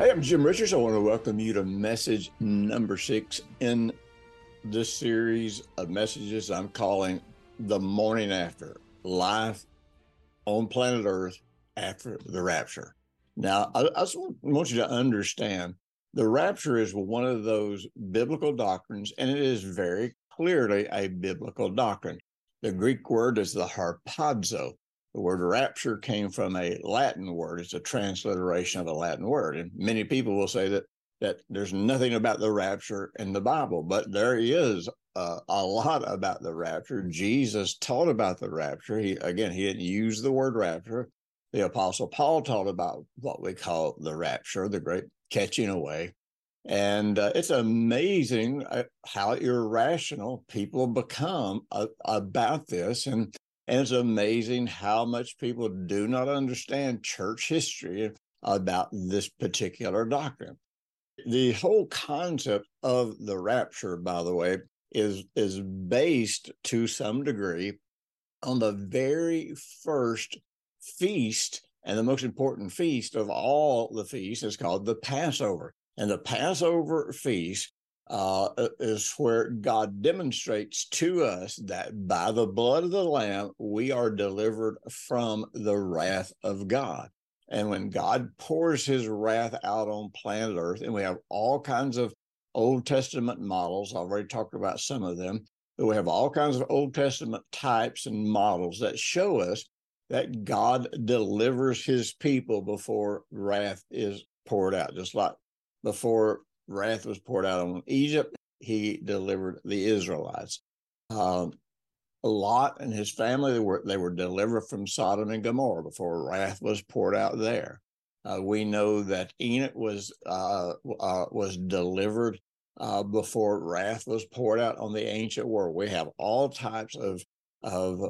Hey, I'm Jim Richards. I want to welcome you to message number six in this series of messages I'm calling The Morning After Life on Planet Earth After the Rapture. Now, I, I just want you to understand the rapture is one of those biblical doctrines, and it is very clearly a biblical doctrine. The Greek word is the harpazo, the word rapture came from a Latin word. It's a transliteration of a Latin word. And many people will say that that there's nothing about the rapture in the Bible, but there is uh, a lot about the rapture. Jesus taught about the rapture. He again, he didn't use the word rapture. The apostle Paul taught about what we call the rapture, the great catching away. And uh, it's amazing uh, how irrational people become uh, about this. And and it's amazing how much people do not understand church history about this particular doctrine. The whole concept of the rapture, by the way, is, is based to some degree on the very first feast and the most important feast of all the feasts is called the Passover. And the Passover feast uh, is where God demonstrates to us that by the blood of the Lamb, we are delivered from the wrath of God. And when God pours his wrath out on planet Earth, and we have all kinds of Old Testament models, I've already talked about some of them, but we have all kinds of Old Testament types and models that show us that God delivers his people before wrath is poured out, just like before wrath was poured out on Egypt, he delivered the Israelites. Um, Lot and his family they were they were delivered from Sodom and Gomorrah before wrath was poured out there. Uh, we know that Enoch was uh, uh, was delivered uh, before wrath was poured out on the ancient world. We have all types of of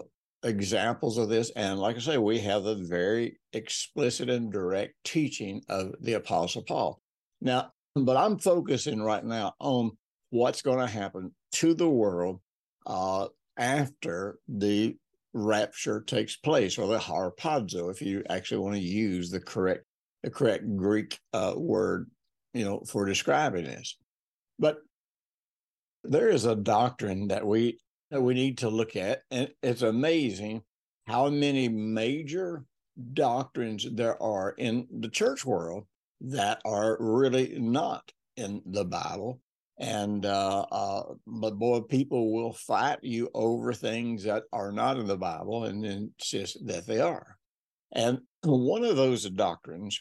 examples of this, and like I say, we have the very explicit and direct teaching of the Apostle Paul. Now, but I'm focusing right now on what's going to happen to the world uh, after the rapture takes place, or the harpazo, if you actually want to use the correct the correct Greek uh, word, you know, for describing this. But there is a doctrine that we that we need to look at, and it's amazing how many major doctrines there are in the church world that are really not in the Bible. And uh, uh, but boy, people will fight you over things that are not in the Bible and insist that they are. And one of those doctrines,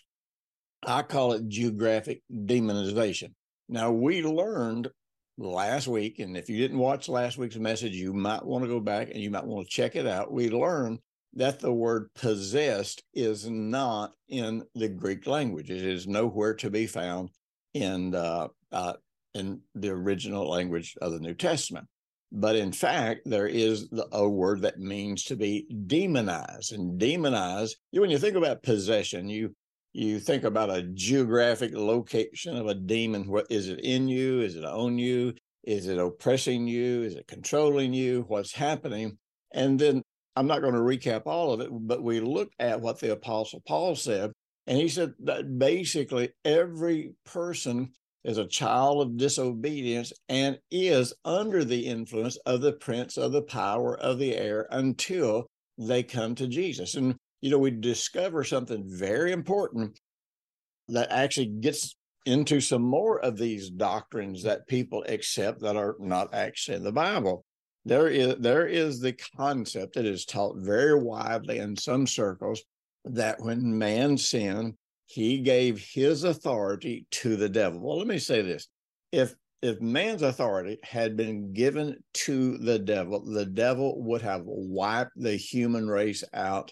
I call it geographic demonization. Now we learned last week, and if you didn't watch last week's message, you might want to go back and you might want to check it out. We learned that the word possessed is not in the Greek language. It is nowhere to be found in uh, uh, in the original language of the New Testament. But in fact, there is a word that means to be demonized. And demonized, when you think about possession, you you think about a geographic location of a demon. What is it in you? Is it on you? Is it oppressing you? Is it controlling you? What's happening? And then I'm not going to recap all of it, but we looked at what the Apostle Paul said. And he said that basically every person is a child of disobedience and is under the influence of the prince of the power of the air until they come to Jesus. And, you know, we discover something very important that actually gets into some more of these doctrines that people accept that are not actually in the Bible there is there is the concept that is taught very widely in some circles that when man sinned, he gave his authority to the devil. Well, let me say this: if if man's authority had been given to the devil, the devil would have wiped the human race out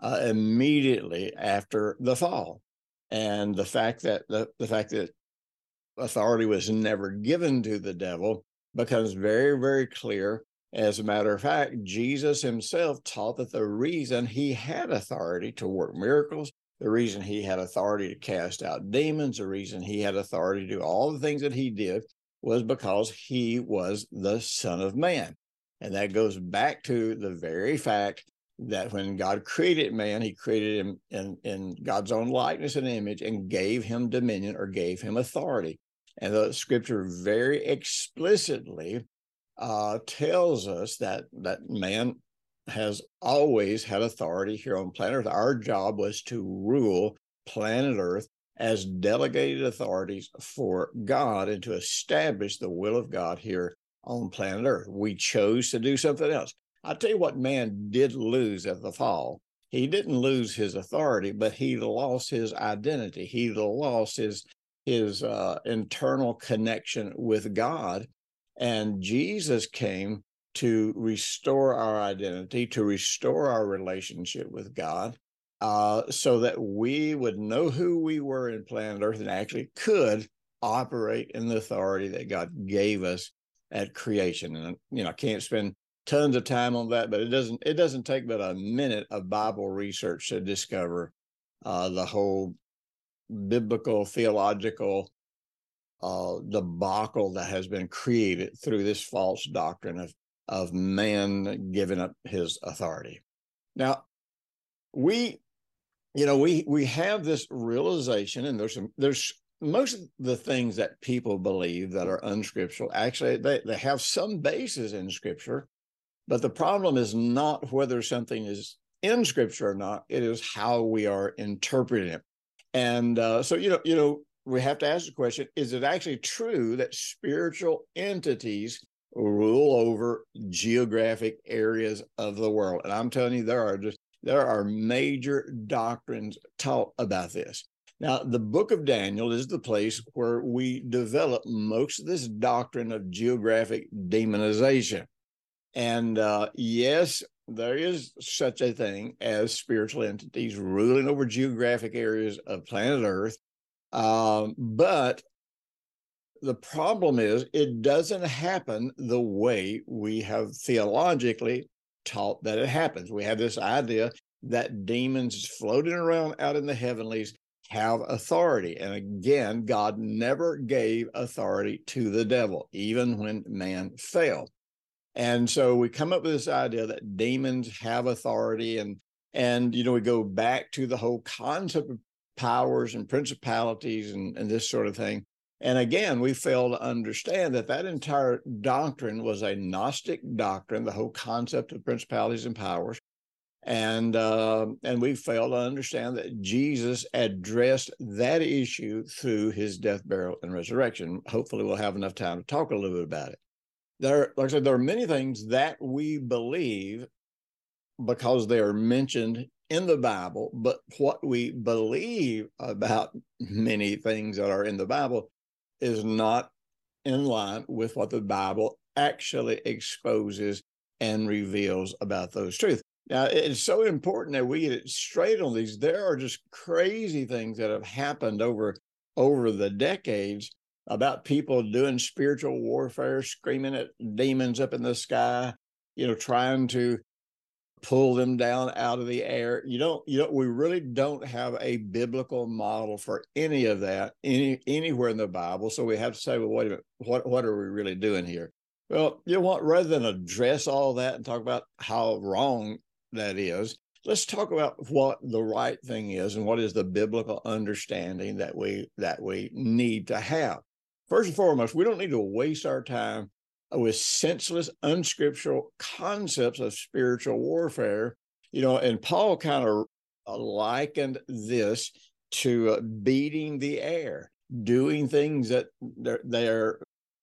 uh, immediately after the fall. And the fact that the, the fact that authority was never given to the devil becomes very, very clear. As a matter of fact, Jesus himself taught that the reason he had authority to work miracles, the reason he had authority to cast out demons, the reason he had authority to do all the things that he did was because he was the Son of Man. And that goes back to the very fact that when God created man, he created him in, in God's own likeness and image and gave him dominion or gave him authority. And the scripture very explicitly uh, tells us that that man has always had authority here on planet Earth. Our job was to rule planet Earth as delegated authorities for God and to establish the will of God here on planet Earth. We chose to do something else. I'll tell you what man did lose at the fall. He didn't lose his authority, but he lost his identity. He lost his his uh, internal connection with God. And Jesus came to restore our identity, to restore our relationship with God, uh, so that we would know who we were in planet Earth and actually could operate in the authority that God gave us at creation. And you know, I can't spend tons of time on that, but it doesn't it doesn't take but a minute of Bible research to discover uh, the whole biblical theological uh, debacle that has been created through this false doctrine of of man giving up his authority. Now, we, you know, we we have this realization, and there's some there's most of the things that people believe that are unscriptural actually they, they have some basis in scripture but the problem is not whether something is in scripture or not it is how we are interpreting it and uh, so you know you know we have to ask the question is it actually true that spiritual entities rule over geographic areas of the world and i'm telling you there are just there are major doctrines taught about this now, the book of Daniel is the place where we develop most of this doctrine of geographic demonization. And uh, yes, there is such a thing as spiritual entities ruling over geographic areas of planet Earth. Um, but the problem is, it doesn't happen the way we have theologically taught that it happens. We have this idea that demons floating around out in the heavenlies have authority. And again, God never gave authority to the devil, even when man fell. And so we come up with this idea that demons have authority and and you know we go back to the whole concept of powers and principalities and, and this sort of thing. And again, we fail to understand that that entire doctrine was a Gnostic doctrine, the whole concept of principalities and powers and uh, and we fail to understand that Jesus addressed that issue through his death, burial, and resurrection. Hopefully, we'll have enough time to talk a little bit about it. There, like I said, there are many things that we believe because they are mentioned in the Bible, but what we believe about many things that are in the Bible is not in line with what the Bible actually exposes and reveals about those truths. Now, it's so important that we get it straight on these. There are just crazy things that have happened over over the decades about people doing spiritual warfare, screaming at demons up in the sky, you know, trying to pull them down out of the air. You don't, you know, we really don't have a biblical model for any of that any anywhere in the Bible. So we have to say, well, wait a minute, what what are we really doing here? Well, you know what? Rather than address all that and talk about how wrong that is, let's talk about what the right thing is and what is the biblical understanding that we that we need to have. First and foremost, we don't need to waste our time with senseless, unscriptural concepts of spiritual warfare. You know, and Paul kind of likened this to uh, beating the air, doing things that they're, they're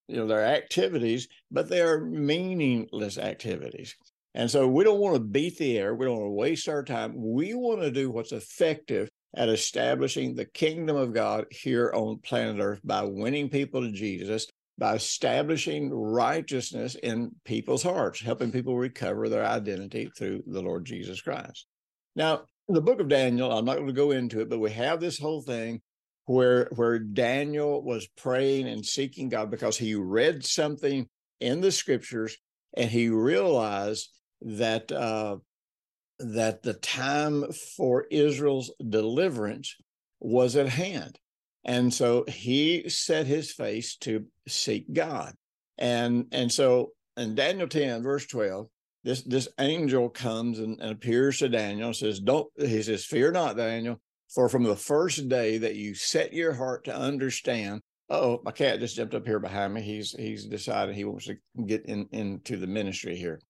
you know, they're activities, but they are meaningless activities. And so we don't want to beat the air. We don't want to waste our time. We want to do what's effective at establishing the kingdom of God here on planet Earth by winning people to Jesus, by establishing righteousness in people's hearts, helping people recover their identity through the Lord Jesus Christ. Now, the book of Daniel, I'm not going to go into it, but we have this whole thing where where Daniel was praying and seeking God because he read something in the scriptures and he realized that uh, that the time for Israel's deliverance was at hand. And so he set his face to seek God. And and so in Daniel 10, verse 12, this this angel comes and, and appears to Daniel and says, Don't he says, Fear not, Daniel, for from the first day that you set your heart to understand. Oh, my cat just jumped up here behind me. He's he's decided he wants to get in into the ministry here.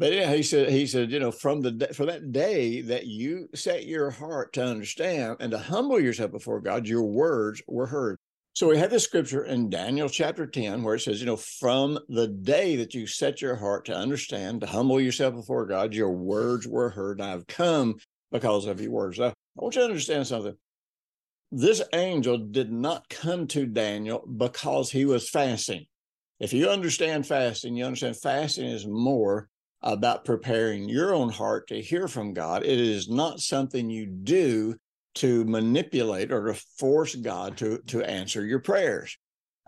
But yeah, he said, he said, you know, from the for that day that you set your heart to understand and to humble yourself before God, your words were heard. So we have this scripture in Daniel chapter 10 where it says, you know, from the day that you set your heart to understand, to humble yourself before God, your words were heard. And I've come because of your words. Now, I want you to understand something. This angel did not come to Daniel because he was fasting. If you understand fasting, you understand fasting is more about preparing your own heart to hear from God. It is not something you do to manipulate or to force God to, to answer your prayers.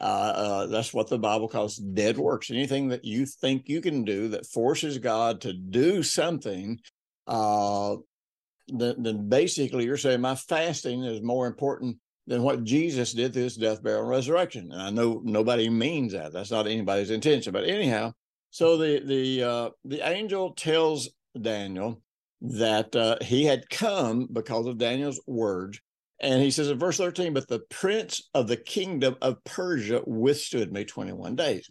Uh, uh, that's what the Bible calls dead works. Anything that you think you can do that forces God to do something, uh, then, then basically you're saying my fasting is more important than what Jesus did through his death, burial, and resurrection. And I know nobody means that. That's not anybody's intention. But anyhow, so the the uh, the angel tells Daniel that uh, he had come because of Daniel's words, and he says in verse thirteen, "But the prince of the kingdom of Persia withstood me twenty one days."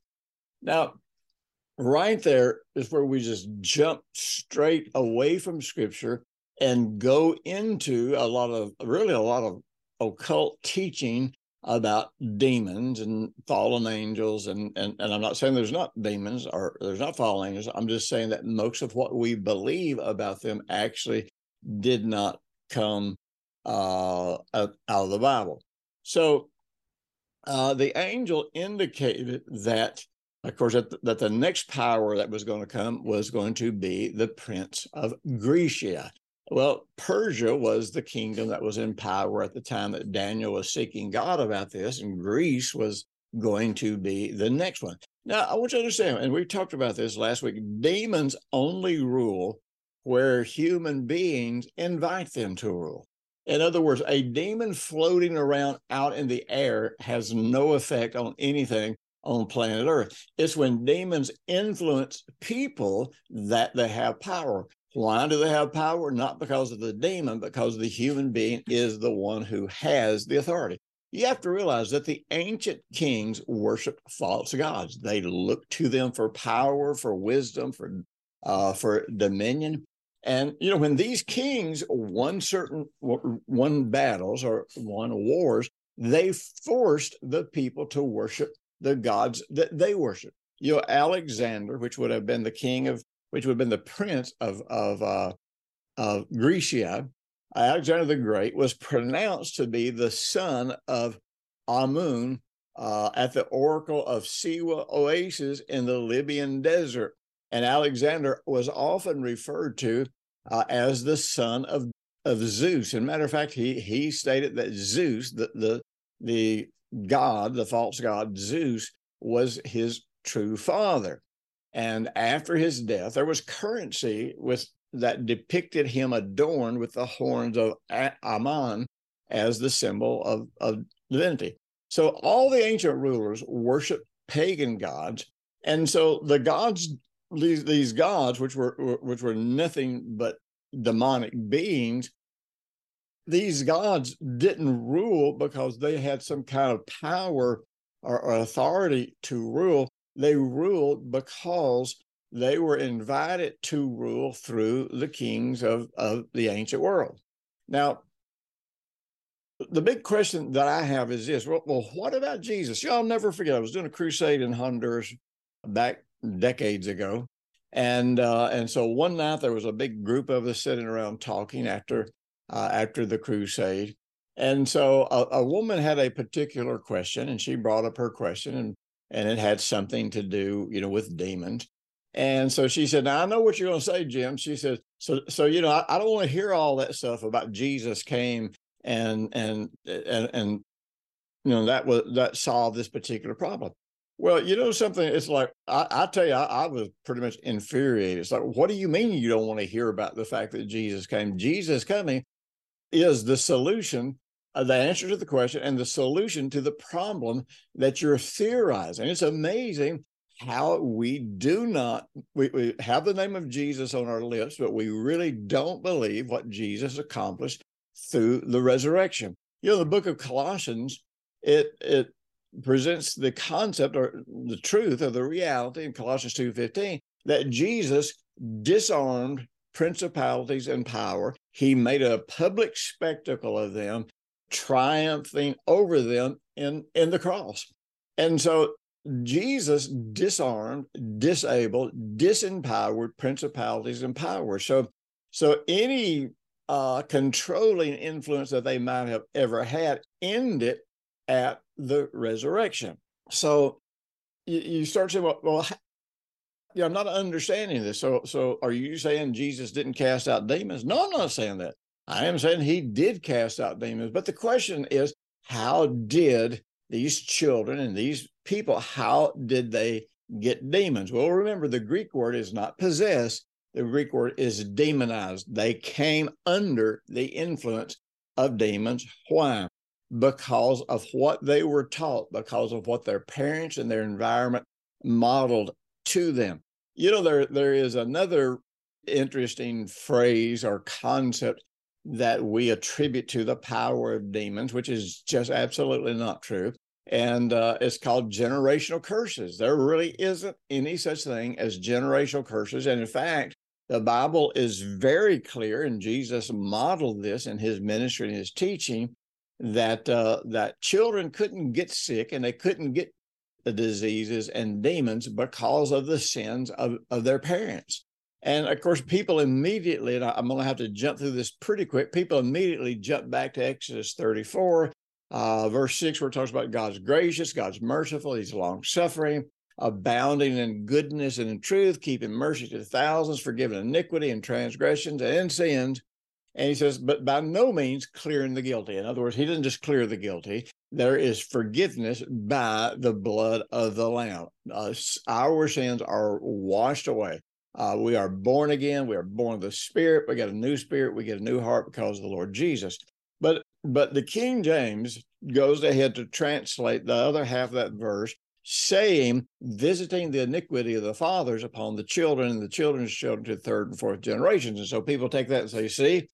Now, right there is where we just jump straight away from Scripture and go into a lot of really a lot of occult teaching about demons and fallen angels and, and and I'm not saying there's not demons or there's not fallen angels. I'm just saying that most of what we believe about them actually did not come uh, out, of the Bible. So uh, the angel indicated that, of course, that the, that the next power that was going to come was going to be the prince of Grecia. Well, Persia was the kingdom that was in power at the time that Daniel was seeking God about this, and Greece was going to be the next one. Now, I want you to understand, and we talked about this last week demons only rule where human beings invite them to rule. In other words, a demon floating around out in the air has no effect on anything on planet Earth. It's when demons influence people that they have power. Why do they have power? Not because of the demon, because the human being is the one who has the authority. You have to realize that the ancient kings worshiped false gods. They looked to them for power, for wisdom, for uh, for dominion. And you know, when these kings won certain won battles or won wars, they forced the people to worship the gods that they worship. You know, Alexander, which would have been the king of which would have been the prince of of uh, of Grecia, Alexander the Great was pronounced to be the son of Amun uh, at the oracle of Siwa Oasis in the Libyan desert. And Alexander was often referred to uh, as the son of, of Zeus. And matter of fact, he he stated that Zeus, the the the god, the false god Zeus, was his true father. And after his death, there was currency with that depicted him adorned with the horns of Ammon as the symbol of, of divinity. So all the ancient rulers worshiped pagan gods. And so the gods, these, these gods, which were which were nothing but demonic beings, these gods didn't rule because they had some kind of power or, or authority to rule. They ruled because they were invited to rule through the kings of, of the ancient world. Now, the big question that I have is this well, well, what about Jesus? Y'all never forget, I was doing a crusade in Honduras back decades ago. And uh, and so one night there was a big group of us sitting around talking after uh, after the crusade. And so a, a, woman had a particular question, and she brought up her question, and and it had something to do, you know, with demons. And so she said, "Now I know what you're going to say, Jim." She said, "So, so you know, I, I don't want to hear all that stuff about Jesus came and and and and you know that was that solved this particular problem. Well, you know something. It's like I, I tell you, I, I, was pretty much infuriated. It's like, what do you mean you don't want to hear about the fact that Jesus came? Jesus coming is the solution, Uh, the answer to the question, and the solution to the problem that you're theorizing. It's amazing how we do not we, we have the name of Jesus on our lips, but we really don't believe what Jesus accomplished through the resurrection. You know, the book of Colossians, it it presents the concept or the truth of the reality in Colossians 2:15 that Jesus disarmed principalities and power. He made a public spectacle of them, triumphing over them in, in the cross. And so Jesus disarmed, disabled, disempowered principalities and powers. So, so any uh, controlling influence that they might have ever had ended at the resurrection. So you, you start saying, well, well I'm not understanding this. So, so are you saying Jesus didn't cast out demons? No, I'm not saying that. I am saying he did cast out demons. But the question is, how did these children and these people, how did they get demons? Well, remember, the Greek word is not possess, the Greek word is demonized. They came under the influence of demons. Why? Because of what they were taught, because of what their parents and their environment modeled to them. You know, there there is another interesting phrase or concept that we attribute to the power of demons, which is just absolutely not true and uh, it's called generational curses. There really isn't any such thing as generational curses. And in fact, the Bible is very clear, and Jesus modeled this in his ministry and his teaching that uh, that children couldn't get sick and they couldn't get the diseases and demons because of the sins of, of their parents. And of course, people immediately, and I'm going to have to jump through this pretty quick, people immediately jump back to Exodus 34 uh, verse six, where it talks about God's gracious, God's merciful, He's long suffering, abounding in goodness and in truth, keeping mercy to thousands, forgiving iniquity and transgressions and sins. And he says, but by no means clearing the guilty. In other words, he doesn't just clear the guilty. There is forgiveness by the blood of the Lamb. Uh, our sins are washed away. Uh, we are born again. We are born of the Spirit. We get a new spirit. We get a new heart because of the Lord Jesus. But but the King James goes ahead to translate the other half of that verse, saying, visiting the iniquity of the fathers upon the children and the children's children to third and fourth generations. And so people take that and say, see,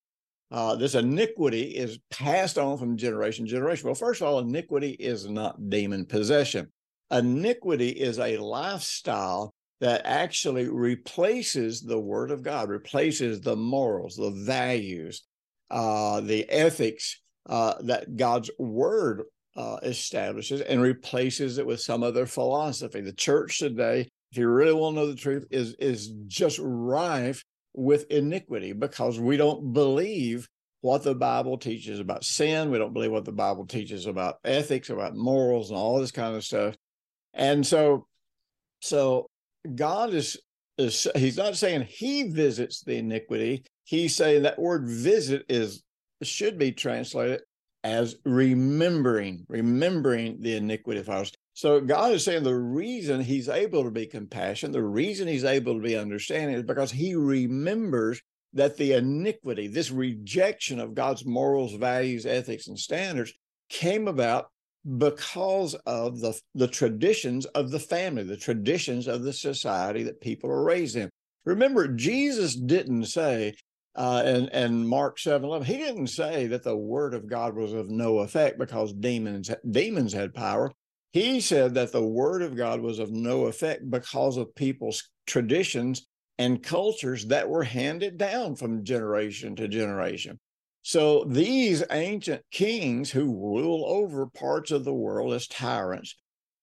uh, this iniquity is passed on from generation to generation. Well, first of all, iniquity is not demon possession. Iniquity is a lifestyle that actually replaces the word of God, replaces the morals, the values, uh, the ethics uh, that God's word uh, establishes and replaces it with some other philosophy. The church today, if you really want to know the truth, is is just rife with iniquity because we don't believe what the Bible teaches about sin. We don't believe what the Bible teaches about ethics, about morals, and all this kind of stuff. And so, so God is is He's not saying He visits the iniquity he's saying that word visit is should be translated as remembering, remembering the iniquity of ours. So God is saying the reason he's able to be compassionate, the reason he's able to be understanding is because he remembers that the iniquity, this rejection of God's morals, values, ethics, and standards came about because of the, the traditions of the family, the traditions of the society that people are raised in. Remember, Jesus didn't say, uh, and and Mark seven eleven, he didn't say that the word of God was of no effect because demons demons had power. He said that the word of God was of no effect because of people's traditions and cultures that were handed down from generation to generation. So these ancient kings who rule over parts of the world as tyrants,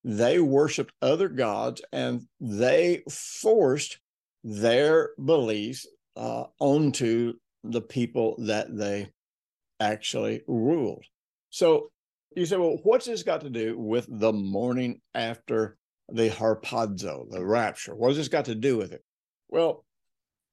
they worshiped other gods and they forced their beliefs uh, onto the people that they actually ruled. So you say, well, what's this got to do with the morning after the harpazo, the rapture? What has this got to do with it? Well,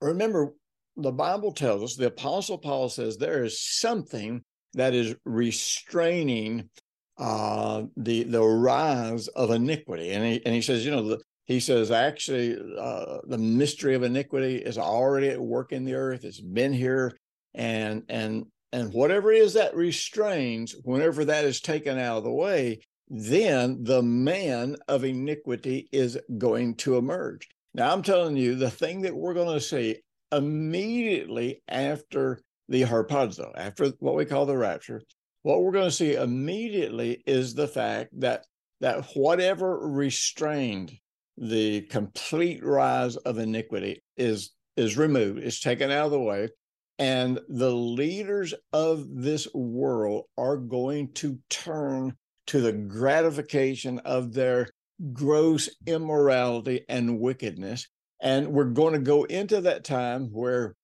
remember, the Bible tells us, the Apostle Paul says there is something that is restraining uh, the the rise of iniquity, and he and he says, you know, the, he says actually uh, the mystery of iniquity is already at work in the earth. It's been here, and and and whatever it is that restrains, whenever that is taken out of the way, then the man of iniquity is going to emerge. Now, I'm telling you, the thing that we're going to see immediately after the harpazo, after what we call the rapture, what we're going to see immediately is the fact that that whatever restrained the complete rise of iniquity is is removed, is taken out of the way, and the leaders of this world are going to turn to the gratification of their gross immorality and wickedness. And we're going to go into that time where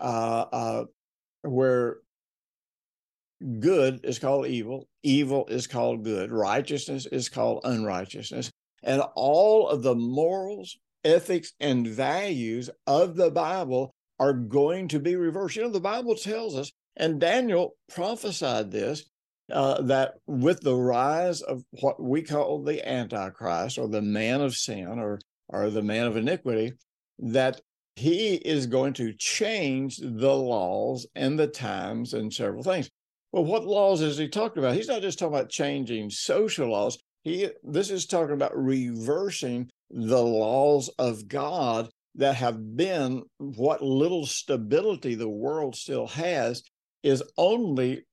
uh, uh, where good is called evil, evil is called good, righteousness is called unrighteousness, and all of the morals, ethics, and values of the Bible are going to be reversed. You know, the Bible tells us, and Daniel prophesied this, uh, that with the rise of what we call the Antichrist or the man of sin or, or the man of iniquity, that he is going to change the laws and the times and several things. Well, what laws is he talking about? He's not just talking about changing social laws. He this is talking about reversing the laws of God that have been what little stability the world still has is only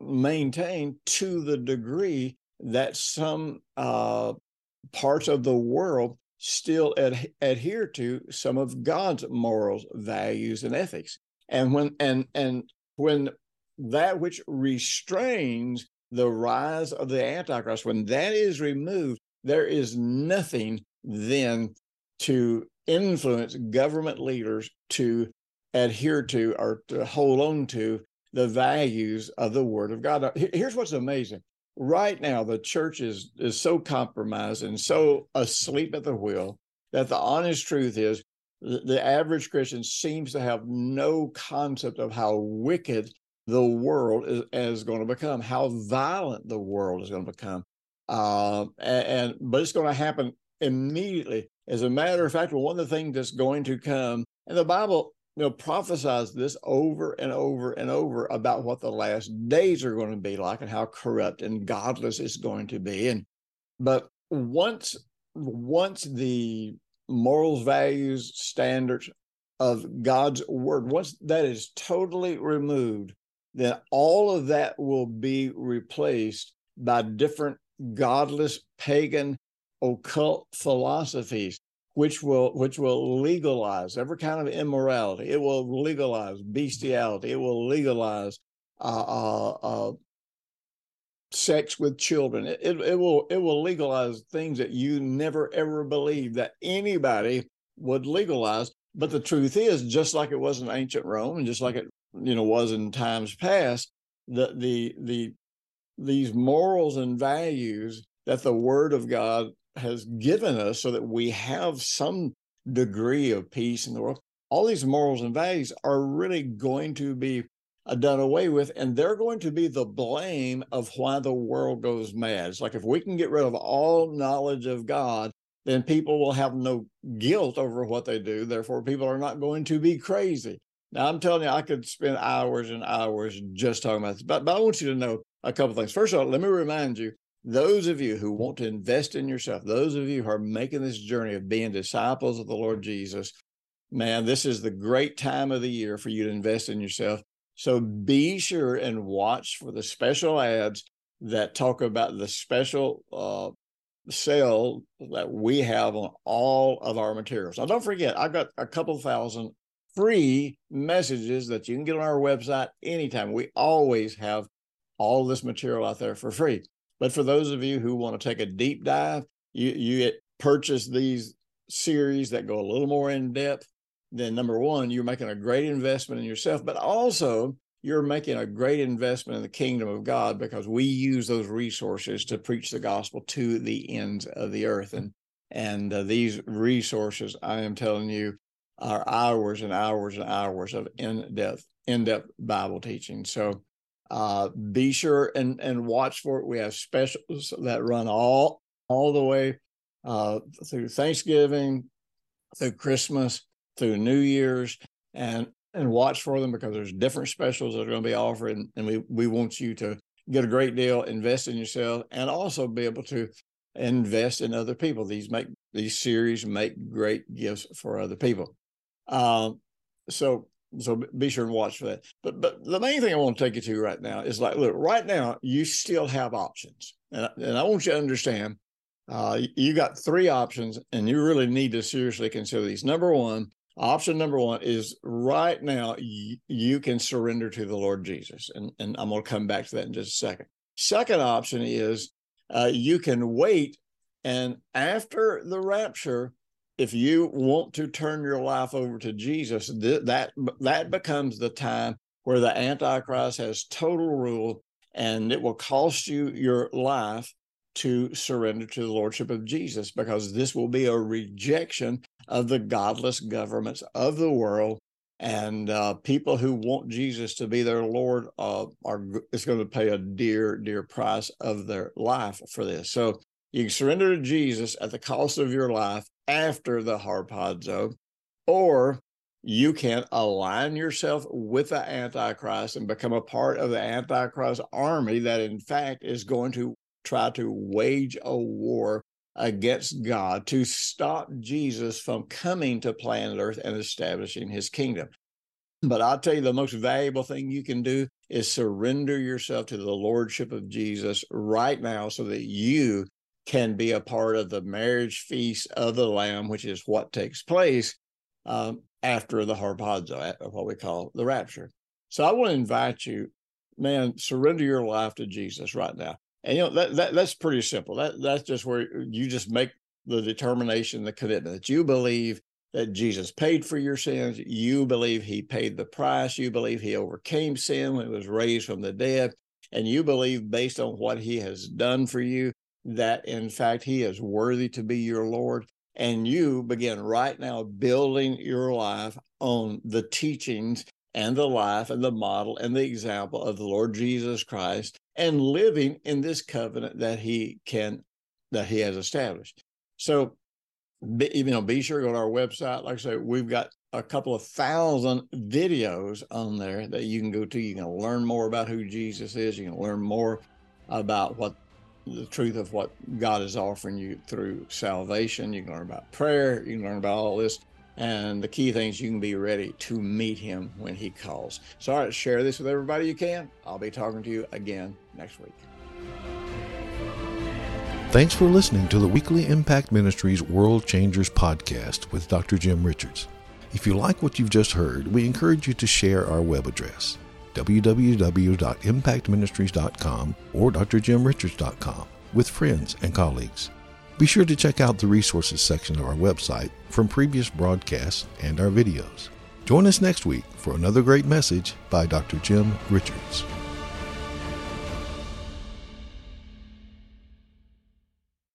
maintained to the degree that some uh, parts of the world still ad- adhere to some of God's morals, values, and ethics. And when and and when that which restrains the rise of the Antichrist, when that is removed, there is nothing then to influence government leaders to adhere to or to hold on to the values of the Word of God. Here's what's amazing. Right now, the church is, is so compromised and so asleep at the wheel that the honest truth is the, average Christian seems to have no concept of how wicked the world is, is going to become, how violent the world is going to become. Uh, and, and but it's going to happen immediately. As a matter of fact, one of the things that's going to come, and the Bible you know prophesies this over and over and over about what the last days are going to be like and how corrupt and godless it's going to be. And but once once the morals, values, standards of God's word, once that is totally removed, then all of that will be replaced by different godless pagan occult philosophies which will which will legalize every kind of immorality. It will legalize bestiality. It will legalize uh, uh, uh, sex with children. It, it, it will it will legalize things that you never ever believed that anybody would legalize. But the truth is just like it was in ancient rome and just like it you know was in times past the the the these morals and values that the word of god has given us so that we have some degree of peace in the world. All these morals and values are really going to be uh, done away with and they're going to be the blame of why the world goes mad. It's like if we can get rid of all knowledge of god then people will have no guilt over what they do. Therefore people are not going to be crazy. Now, I'm telling you, I could spend hours and hours just talking about this, but, but I want you to know a couple things. First of all, let me remind you those of you who want to invest in yourself, those of you who are making this journey of being disciples of the Lord Jesus, man, this is the great time of the year for you to invest in yourself. So be sure and watch for the special ads that talk about the special uh, sale that we have on all of our materials. Now, don't forget, I've got a couple thousand free messages that you can get on our website anytime. We always have all this material out there for free. But for those of you who want to take a deep dive, you you purchase these series that go a little more in depth. Then number one, you're making a great investment in yourself, but also you're making a great investment in the kingdom of God because we use those resources to preach the gospel to the ends of the earth. And and uh, these resources, I am telling you, are hours and hours and hours of in-depth in-depth Bible teaching. So Uh, be sure and and watch for it. We have specials that run all all the way uh, through Thanksgiving, through Christmas, through New Year's, and and watch for them because there's different specials that are going to be offered, and, and we we want you to get a great deal, invest in yourself, and also be able to invest in other people. These make these series make great gifts for other people. Um, so so be sure and watch for that. But but the main thing I want to take you to right now is like, look, right now you still have options, and and I want you to understand, uh, you got three options, and you really need to seriously consider these. Number one, option number one is right now you, you can surrender to the Lord Jesus, and and I'm going to come back to that in just a second. Second option is uh, you can wait, and after the rapture, if you want to turn your life over to Jesus, th- that that becomes the time where the Antichrist has total rule, and it will cost you your life to surrender to the lordship of Jesus, because this will be a rejection of the godless governments of the world, and uh, people who want Jesus to be their Lord uh, are is going to pay a dear, dear price of their life for this. So you can surrender to Jesus at the cost of your life after the harpazo, or you can align yourself with the Antichrist and become a part of the Antichrist army that, in fact, is going to try to wage a war against God to stop Jesus from coming to planet Earth and establishing his kingdom. But I'll tell you, the most valuable thing you can do is surrender yourself to the Lordship of Jesus right now so that you can be a part of the marriage feast of the Lamb, which is what takes place um, after the harpazo, what we call the rapture. So I want to invite you, man, surrender your life to Jesus right now. And you know that, that that's pretty simple. That that's just where you just make the determination, the commitment that you believe that Jesus paid for your sins. You believe he paid the price. You believe he overcame sin when he was raised from the dead. And you believe, based on what he has done for you, that in fact he is worthy to be your Lord. And you begin right now building your life on the teachings and the life and the model and the example of the Lord Jesus Christ and living in this covenant that he can that he has established. So be, you know, be sure to go to our website. Like I say, we've got a couple of thousand videos on there that you can go to. You can learn more about who Jesus is. You can learn more about what the truth of what God is offering you through salvation. You can learn about prayer. You can learn about all this. And the key thing is you can be ready to meet him when he calls. So, all right, share this with everybody you can. I'll be talking to you again next week. Thanks for listening to the weekly Impact Ministries World Changers podcast with Dr. Jim Richards. If you like what you've just heard, we encourage you to share our web address www.impactministries.com or drjimrichards.com with friends and colleagues. Be sure to check out the resources section of our website from previous broadcasts and our videos. Join us next week for another great message by Dr. Jim Richards.